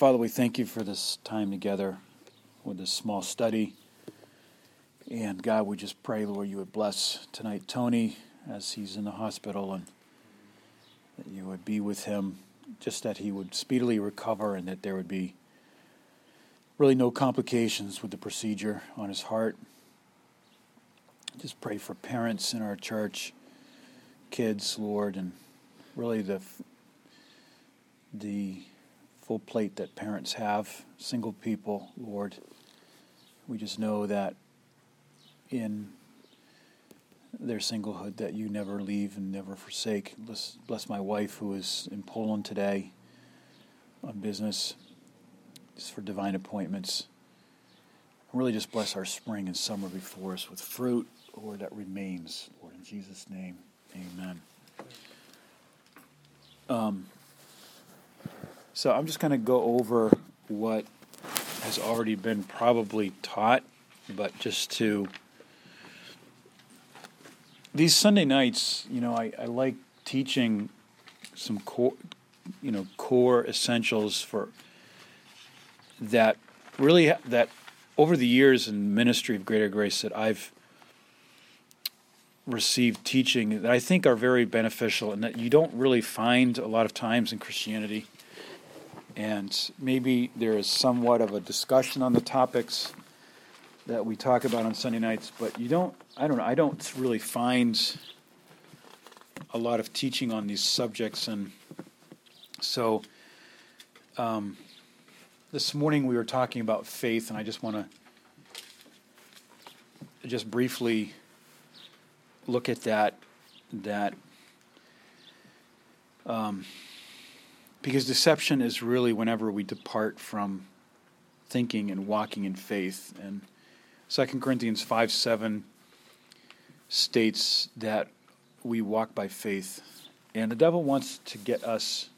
Father, we thank you for this time together with this small study. And God, we just pray, Lord, you would bless tonight Tony as he's in the hospital and that you would be with him, just that he would speedily recover and that there would be really no complications with the procedure on his heart. Just pray for parents in our church, kids, Lord, and really the the full plate that parents have, single people, Lord. We just know that in their singlehood that you never leave and never forsake. Bless, bless my wife who is in Poland today on business, just for divine appointments. Really just bless our spring and summer before us with fruit, Lord, that remains. Lord, in Jesus' name, amen. Um, so I'm just going to go over what has already been probably taught, but just to. These Sunday nights, you know, I, I like teaching some core, you know, core essentials for that really that over the years in ministry of greater grace that I've received teaching that I think are very beneficial and that you don't really find a lot of times in Christianity and maybe there is somewhat of a discussion on the topics that we talk about on Sunday nights, but you don't, I don't know, I don't really find a lot of teaching on these subjects. And so um, this morning we were talking about faith, and I just want to just briefly look at that, that, um, because deception is really whenever we depart from thinking and walking in faith. And 2 Corinthians 5 7 states that we walk by faith. And the devil wants to get us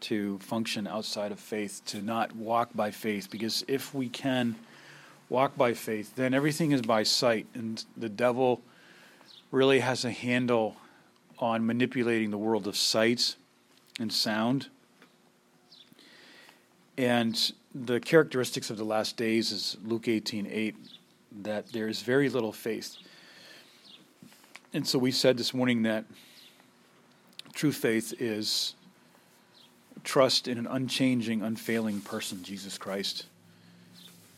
to function outside of faith, to not walk by faith, because if we can walk by faith, then everything is by sight. And the devil really has a handle on manipulating the world of sight and sound. And the characteristics of the last days is Luke 18 8, that there is very little faith. And so we said this morning that true faith is trust in an unchanging, unfailing person, Jesus Christ.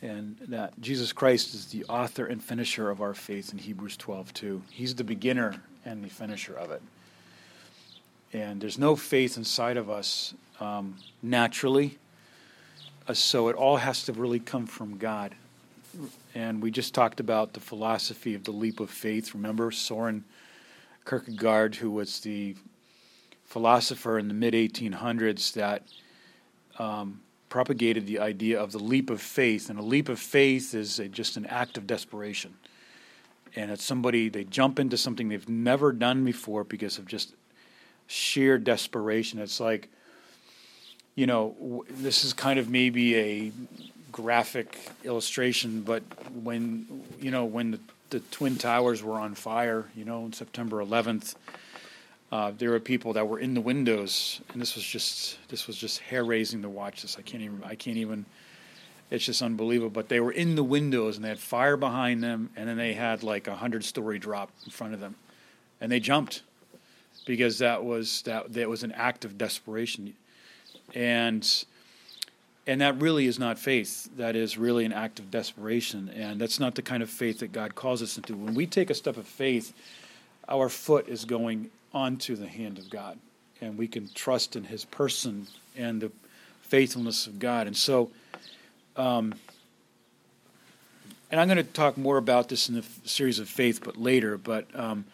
And that Jesus Christ is the author and finisher of our faith in Hebrews 12 2. He's the beginner and the finisher of it. And there's no faith inside of us um, naturally so it all has to really come from God. And we just talked about the philosophy of the leap of faith. Remember Soren Kierkegaard, who was the philosopher in the mid 1800s that um, propagated the idea of the leap of faith. And a leap of faith is a, just an act of desperation. And it's somebody, they jump into something they've never done before because of just sheer desperation. It's like you know, this is kind of maybe a graphic illustration, but when you know when the, the twin towers were on fire, you know, on September 11th, uh, there were people that were in the windows, and this was just this was just hair raising to watch this. I can't even I can't even. It's just unbelievable. But they were in the windows, and they had fire behind them, and then they had like a hundred story drop in front of them, and they jumped because that was that that was an act of desperation and and that really is not faith. That is really an act of desperation, and that's not the kind of faith that God calls us into. When we take a step of faith, our foot is going onto the hand of God, and we can trust in His person and the faithfulness of God. And so, um, and I'm going to talk more about this in the series of faith, but later. But um,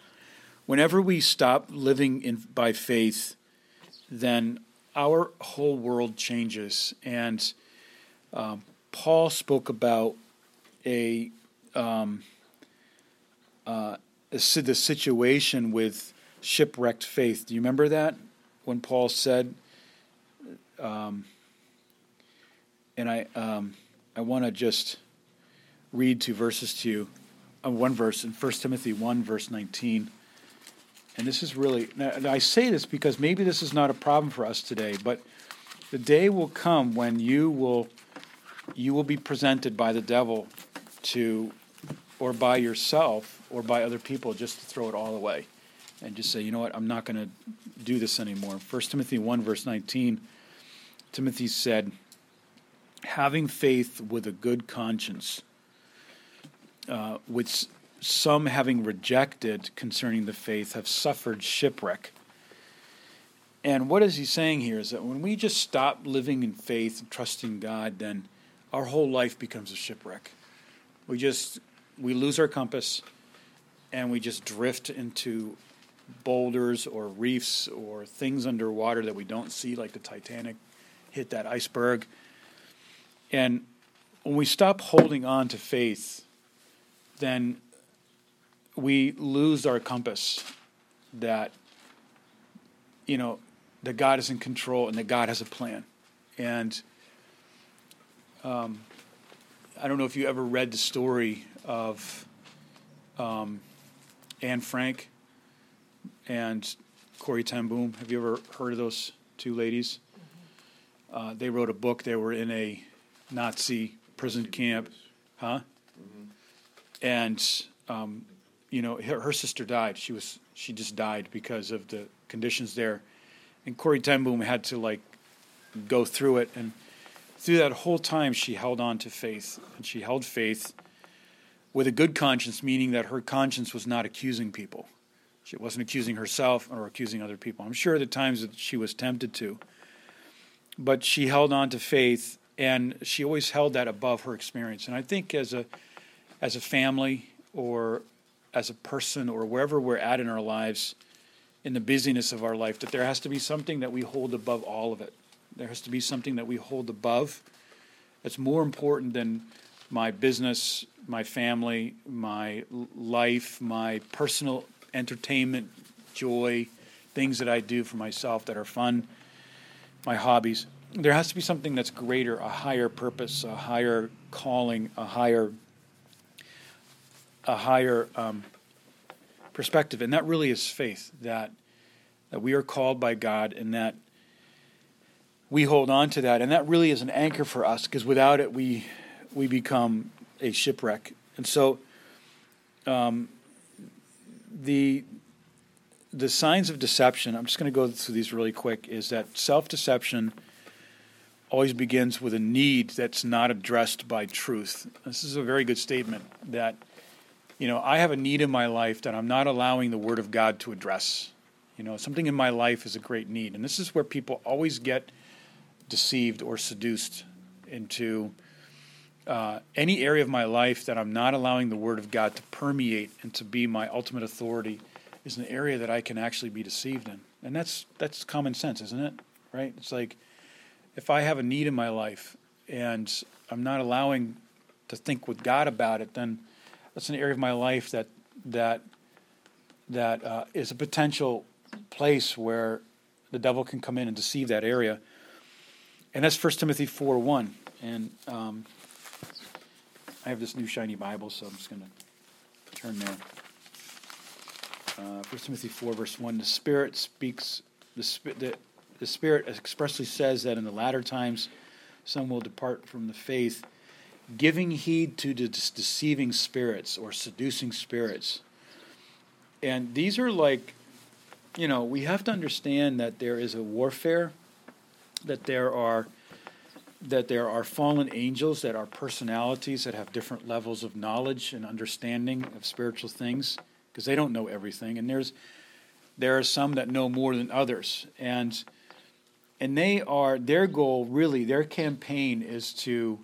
whenever we stop living in by faith, then our whole world changes. And um, Paul spoke about a, um, uh, the situation with shipwrecked faith. Do you remember that when Paul said? Um, and I um, I want to just read two verses to you. Uh, one verse in 1 Timothy 1, verse 19. And this is really, I say this because maybe this is not a problem for us today, but the day will come when you will you will be presented by the devil to or by yourself or by other people just to throw it all away and just say, you know what, I'm not going to do this anymore. 1 Timothy 1, verse 19, Timothy said, having faith with a good conscience, uh, which some having rejected concerning the faith have suffered shipwreck. And what is he saying here is that when we just stop living in faith and trusting God, then our whole life becomes a shipwreck. We just we lose our compass and we just drift into boulders or reefs or things underwater that we don't see, like the Titanic hit that iceberg. And when we stop holding on to faith, then we lose our compass that, you know, that God is in control and that God has a plan. And um, I don't know if you ever read the story of um, Anne Frank and Corrie ten Boom. Have you ever heard of those two ladies? Mm-hmm. Uh, they wrote a book. They were in a Nazi prison camp, huh? Mm-hmm. And um, you know, her, her, sister died. She was she just died because of the conditions there, and Corrie ten Boom had to like go through it, and through that whole time, she held on to faith, and she held faith with a good conscience, meaning that her conscience was not accusing people. She wasn't accusing herself or accusing other people. I'm sure the times that she was tempted to. But she held on to faith and she always held that above her experience. And I think as a as a family or as a person or wherever we're at in our lives, in the busyness of our life, that there has to be something that we hold above all of it. There has to be something that we hold above that's more important than my business, my family, my life, my personal entertainment, joy, things that I do for myself that are fun, my hobbies. There has to be something that's greater, a higher purpose, a higher calling, a higher, a higher um, perspective, and that really is faith. That that we are called by God, and that we hold on to that, and that really is an anchor for us because without it, we we become a shipwreck. And so, um, the the signs of deception. I'm just going to go through these really quick. Is that self deception always begins with a need that's not addressed by truth. This is a very good statement. That you know, I have a need in my life that I'm not allowing the Word of God to address. You know, something in my life is a great need, and this is where people always get deceived or seduced into uh, any area of my life that I'm not allowing the Word of God to permeate and to be my ultimate authority is an area that I can actually be deceived in. And that's that's common sense, isn't it? Right? It's like if I have a need in my life and I'm not allowing to think with God about it, then that's an area of my life that that that uh, is a potential place where the devil can come in and deceive that area. And that's 1 Timothy 4 1. And um, I have this new shiny Bible, so I'm just going to turn there. Uh, 1 Timothy 4, verse 1 The Spirit speaks, the, the, the Spirit expressly says that in the latter times some will depart from the faith, giving heed to the deceiving spirits or seducing spirits. And these are like, you know, we have to understand that there is a warfare, that there are that there are fallen angels that are personalities that have different levels of knowledge and understanding of spiritual things because they don't know everything and there's there are some that know more than others and and they are their goal really their campaign is to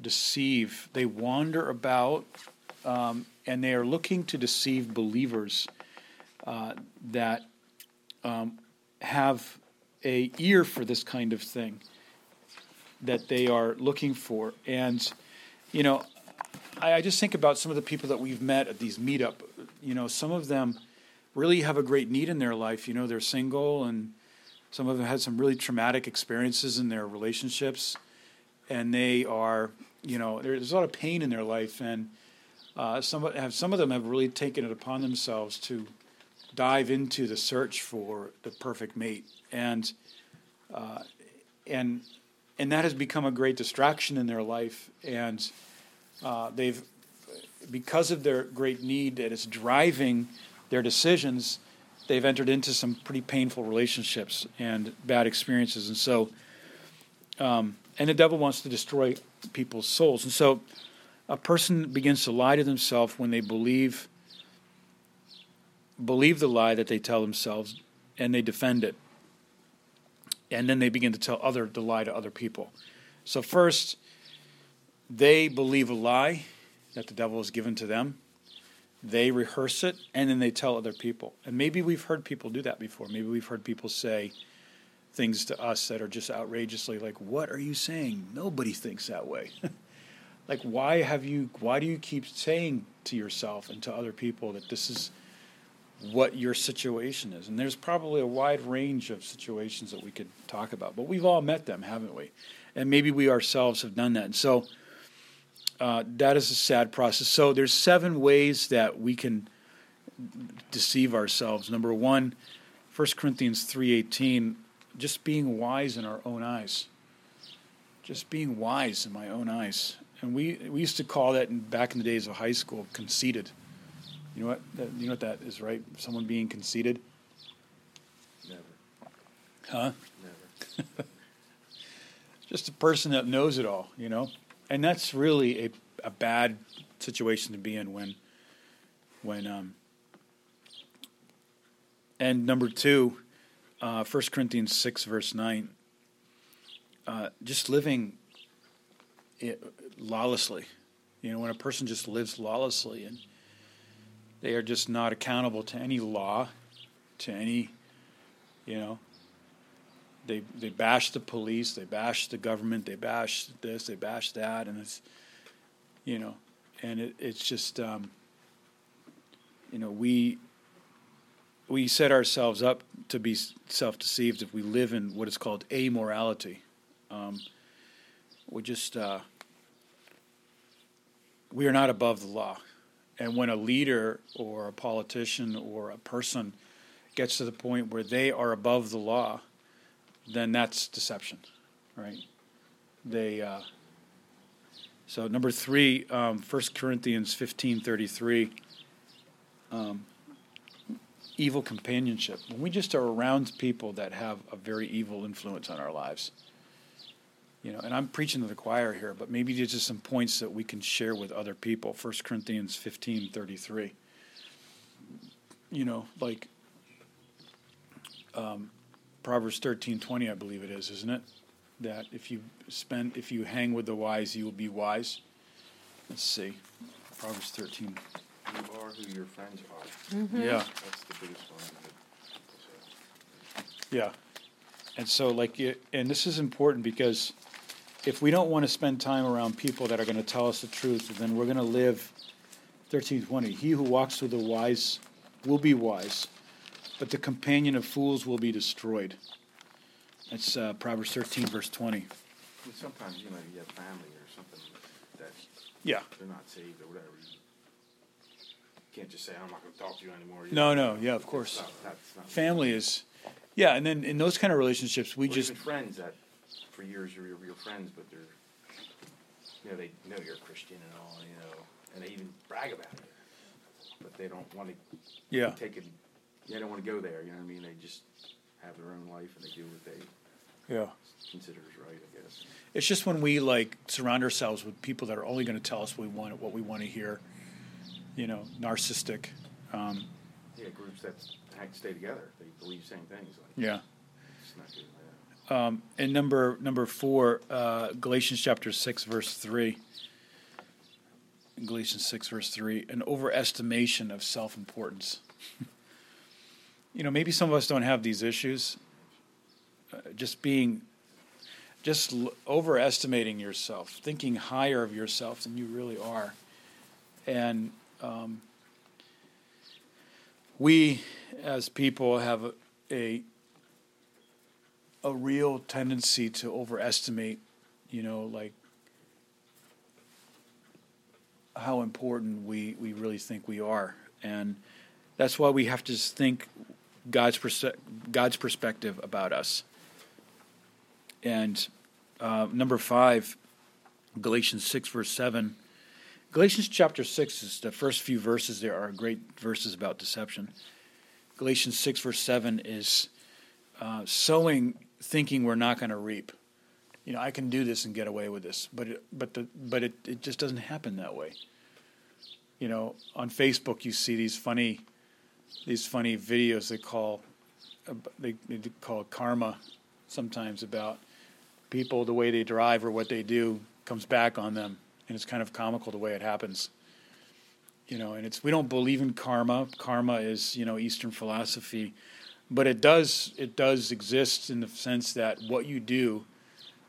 deceive they wander about um, and they are looking to deceive believers uh, that um, have a ear for this kind of thing that they are looking for. And, you know, I, I just think about some of the people that we've met at these meetup. You know, some of them really have a great need in their life. You know, they're single, and some of them had some really traumatic experiences in their relationships, and they are, you know, there's a lot of pain in their life, and uh, some have some of them have really taken it upon themselves to dive into the search for the perfect mate, and uh, and and that has become a great distraction in their life, and uh, they've because of their great need that is driving their decisions, they've entered into some pretty painful relationships and bad experiences, and so. Um, and the devil wants to destroy people's souls. And so a person begins to lie to themselves when they believe believe the lie that they tell themselves and they defend it. And then they begin to tell other the lie to other people. So first they believe a lie that the devil has given to them. They rehearse it and then they tell other people. And maybe we've heard people do that before. Maybe we've heard people say, things to us that are just outrageously like, what are you saying? Nobody thinks that way. like, why have you, why do you keep saying to yourself and to other people that this is what your situation is? And there's probably a wide range of situations that we could talk about, but we've all met them, haven't we? And maybe we ourselves have done that. And so, uh, that is a sad process. So there's seven ways that we can deceive ourselves. Number one, 1 Corinthians 3:18 just being wise in our own eyes. Just being wise in my own eyes. And we, we used to call that in, back in the days of high school conceited. You know what? That, you know what that is, right? Someone being conceited. Never. Huh? Never. Just a person that knows it all, you know. And that's really a, a bad situation to be in when when um. And number two, uh, 1 Corinthians 6, verse 9, uh, just living it, lawlessly. You know, when a person just lives lawlessly and they are just not accountable to any law, to any, you know, they they bash the police, they bash the government, they bash this, they bash that, and it's, you know, and it, it's just, um, you know, we we set ourselves up to be self-deceived if we live in what is called amorality. Um, we just uh, we are not above the law, and when a leader or a politician or a person gets to the point where they are above the law, then that's deception, right? They uh, so number three, um, 1 Corinthians fifteen thirty three. Um, evil companionship, when we just are around people that have a very evil influence on our lives. You know, and I'm preaching to the choir here, but maybe there's just some points that we can share with other people. 1 Corinthians 15 33. You know, like um, Proverbs 13 20, I believe it is, isn't it? That if you spend, if you hang with the wise, you will be wise. Let's see. Proverbs 13 you are who your friends are. Mm-hmm. Yeah. That's the biggest one. Yeah. And so, like, and this is important because if we don't want to spend time around people that are going to tell us the truth, then we're going to live 1320. He who walks with the wise will be wise, but the companion of fools will be destroyed. That's uh, Proverbs 13, verse 20. sometimes, you know, you have family or something that yeah. they're not saved or whatever can't just say, I'm not going to talk to you anymore. You no, know? no, yeah, of course. That's not, that's not Family is, yeah, and then in those kind of relationships, we just friends that for years you're your real friends, but they're, you know, they know you're a Christian and all, you know, and they even brag about it, but they don't want to, yeah, take it. They don't want to go there. You know what I mean? They just have their own life and they do what they, yeah, consider is right. I guess. It's just when we like surround ourselves with people that are only going to tell us what we want, what we want to hear you know, narcissistic. Um, yeah, groups that have to stay together. They believe same things. Like, yeah. Um, and number number four, uh, Galatians chapter six, verse three. Galatians six, verse three, an overestimation of self-importance. you know, maybe some of us don't have these issues. Uh, just being, just l- overestimating yourself, thinking higher of yourself than you really are, and um, we as people have a, a, a real tendency to overestimate, you know, like how important we, we really think we are. And that's why we have to think God's, perse- God's perspective about us. And uh, number five, Galatians 6, verse 7. Galatians chapter 6 is the first few verses there are great verses about deception. Galatians 6, verse 7 is uh, sowing thinking we're not going to reap. You know, I can do this and get away with this, but it, but the, but it, it just doesn't happen that way. You know, on Facebook you see these funny these funny videos they call they, they call karma sometimes about people the way they drive or what they do comes back on them and it's kind of comical the way it happens. You know and it's we don't believe in karma. Karma is you know eastern philosophy. But it does it does exist in the sense that what you do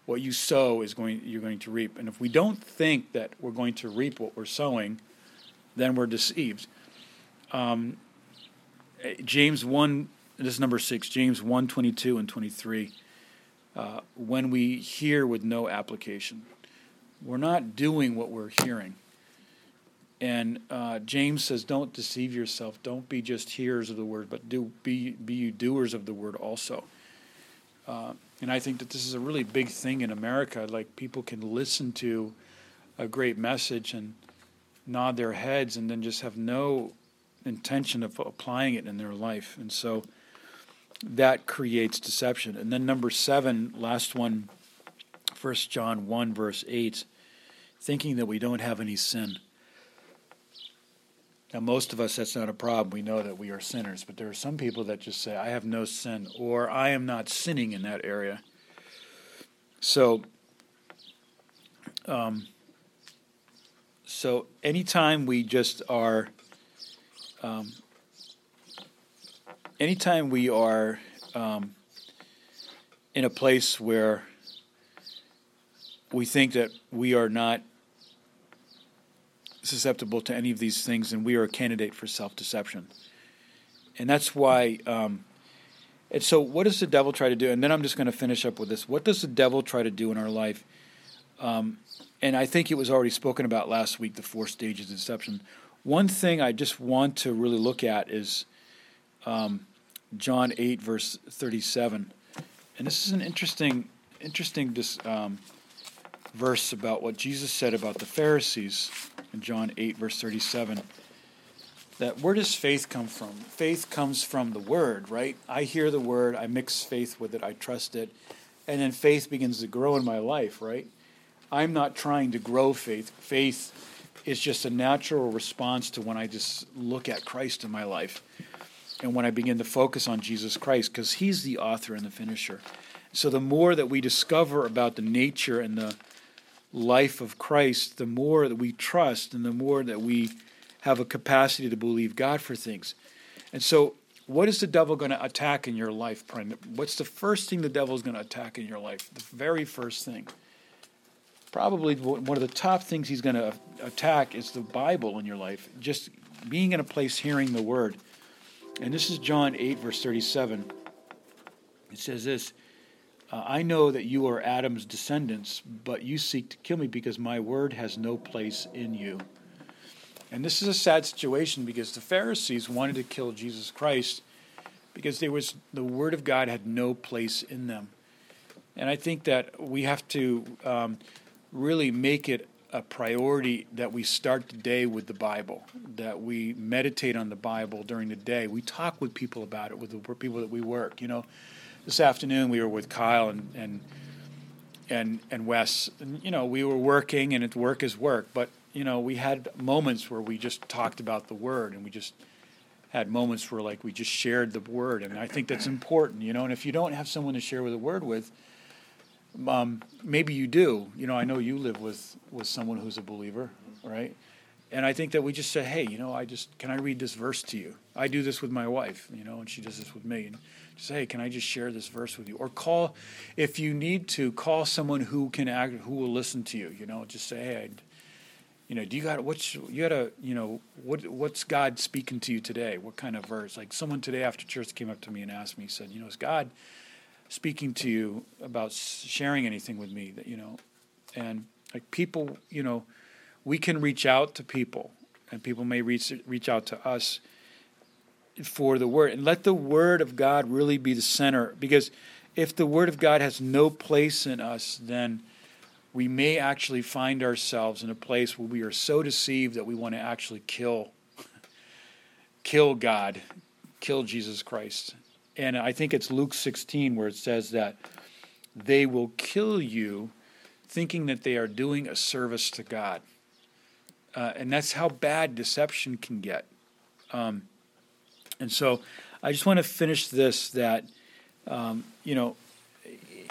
what you sow is going you're going to reap. And if we don't think that we're going to reap what we're sowing then we're deceived. Um, james 1 this is number 6 james 1 22 and 23 uh, when we hear with no application we're not doing what we're hearing and uh, James says, "Don't deceive yourself. Don't be just hearers of the word, but do be be you doers of the word also." Uh, and I think that this is a really big thing in America. Like people can listen to a great message and nod their heads, and then just have no intention of applying it in their life, and so that creates deception. And then number seven, last one, First John one verse eight, thinking that we don't have any sin. Now, most of us, that's not a problem. We know that we are sinners, but there are some people that just say, I have no sin, or I am not sinning in that area. So, um, so anytime we just are, um, anytime we are um, in a place where we think that we are not susceptible to any of these things, and we are a candidate for self deception. And that's why. Um, and so, what does the devil try to do? And then I'm just going to finish up with this. What does the devil try to do in our life? Um, and I think it was already spoken about last week the four stages of deception. One thing I just want to really look at is um, John 8, verse 37. And this is an interesting, interesting um, verse about what Jesus said about the Pharisees in John 8, verse 37. That where does faith come from? Faith comes from the Word, right? I hear the Word, I mix faith with it, I trust it, and then faith begins to grow in my life, right? I'm not trying to grow faith. Faith is just a natural response to when I just look at Christ in my life and when I begin to focus on Jesus Christ, because He's the author and the finisher. So the more that we discover about the nature and the life of Christ, the more that we trust and the more that we have a capacity to believe God for things. And so, what is the devil going to attack in your life, friend? What's the first thing the devil is going to attack in your life? The very first thing. Probably one of the top things he's going to attack is the Bible in your life, just being in a place hearing the word. And this is John 8, verse 37. It says this uh, I know that you are Adam's descendants, but you seek to kill me because my word has no place in you. And this is a sad situation because the Pharisees wanted to kill Jesus Christ because there was the word of God had no place in them. And I think that we have to um, really make it a priority that we start the day with the Bible, that we meditate on the Bible during the day. We talk with people about it, with the people that we work. You know, this afternoon we were with Kyle and and and and Wes. And, you know, we were working, and it's work is work. But you know, we had moments where we just talked about the word, and we just had moments where like we just shared the word, and I think that's important. You know, and if you don't have someone to share the word with. Um, maybe you do. You know, I know you live with, with someone who's a believer, right? And I think that we just say, hey, you know, I just can I read this verse to you? I do this with my wife, you know, and she does this with me. And just say, hey, can I just share this verse with you? Or call, if you need to, call someone who can act, who will listen to you. You know, just say, hey, I'd, you know, do you got what's you got to, you know, what what's God speaking to you today? What kind of verse? Like someone today after church came up to me and asked me, said, you know, is God speaking to you about sharing anything with me that you know, and like people, you know, we can reach out to people, and people may reach reach out to us for the word and let the word of God really be the center because if the Word of God has no place in us, then we may actually find ourselves in a place where we are so deceived that we want to actually kill kill God, kill Jesus Christ. And I think it's Luke 16 where it says that they will kill you thinking that they are doing a service to God. Uh, and that's how bad deception can get. Um, and so I just want to finish this that, um, you know,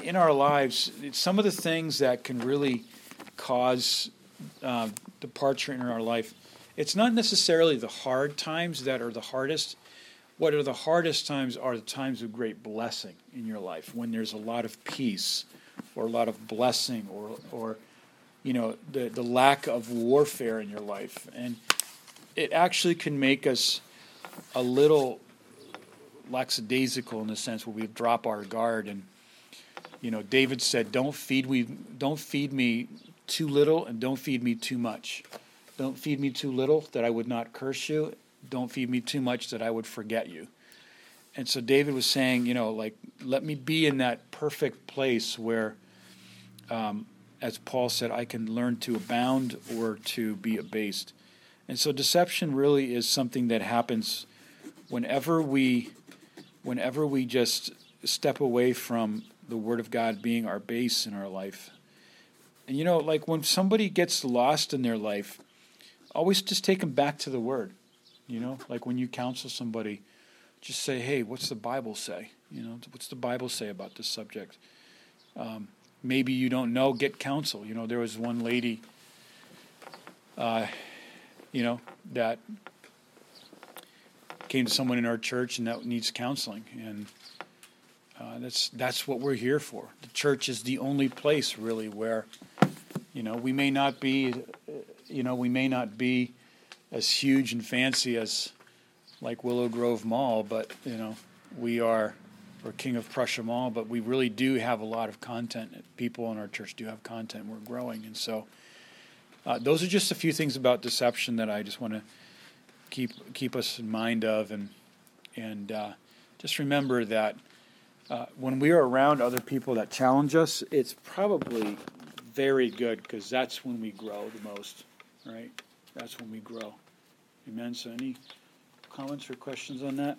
in our lives, some of the things that can really cause uh, departure in our life, it's not necessarily the hard times that are the hardest. What are the hardest times are the times of great blessing in your life, when there's a lot of peace or a lot of blessing or, or you know, the, the lack of warfare in your life. And it actually can make us a little lackadaisical in the sense where we drop our guard and you know, David said, "Don't feed me, don't feed me too little, and don't feed me too much. Don't feed me too little that I would not curse you. Don't feed me too much that I would forget you." And so David was saying, you know, like, let me be in that perfect place where, um, as Paul said, I can learn to abound or to be abased. And so deception really is something that happens whenever we, whenever we just step away from the Word of God being our base in our life. And you know, like when somebody gets lost in their life, always just take them back to the Word. You know, like when you counsel somebody, just say, "Hey, what's the Bible say? You know, what's the Bible say about this subject?" Um, maybe you don't know, get counsel. You know, there was one lady, uh, you know, that came to someone in our church and that needs counseling, and uh, that's that's what we're here for. The church is the only place really where, you know, we may not be, uh, you know, we may not be as huge and fancy as like Willow Grove Mall, but you know, we are or King of Prussia Mall, but we really do have a lot of content. People in our church do have content. We're growing, and so uh, those are just a few things about deception that I just want to keep keep us in mind of, and and uh, just remember that uh, when we are around other people that challenge us, it's probably very good because that's when we grow the most, right? That's when we grow. Amen. So, any comments or questions on that?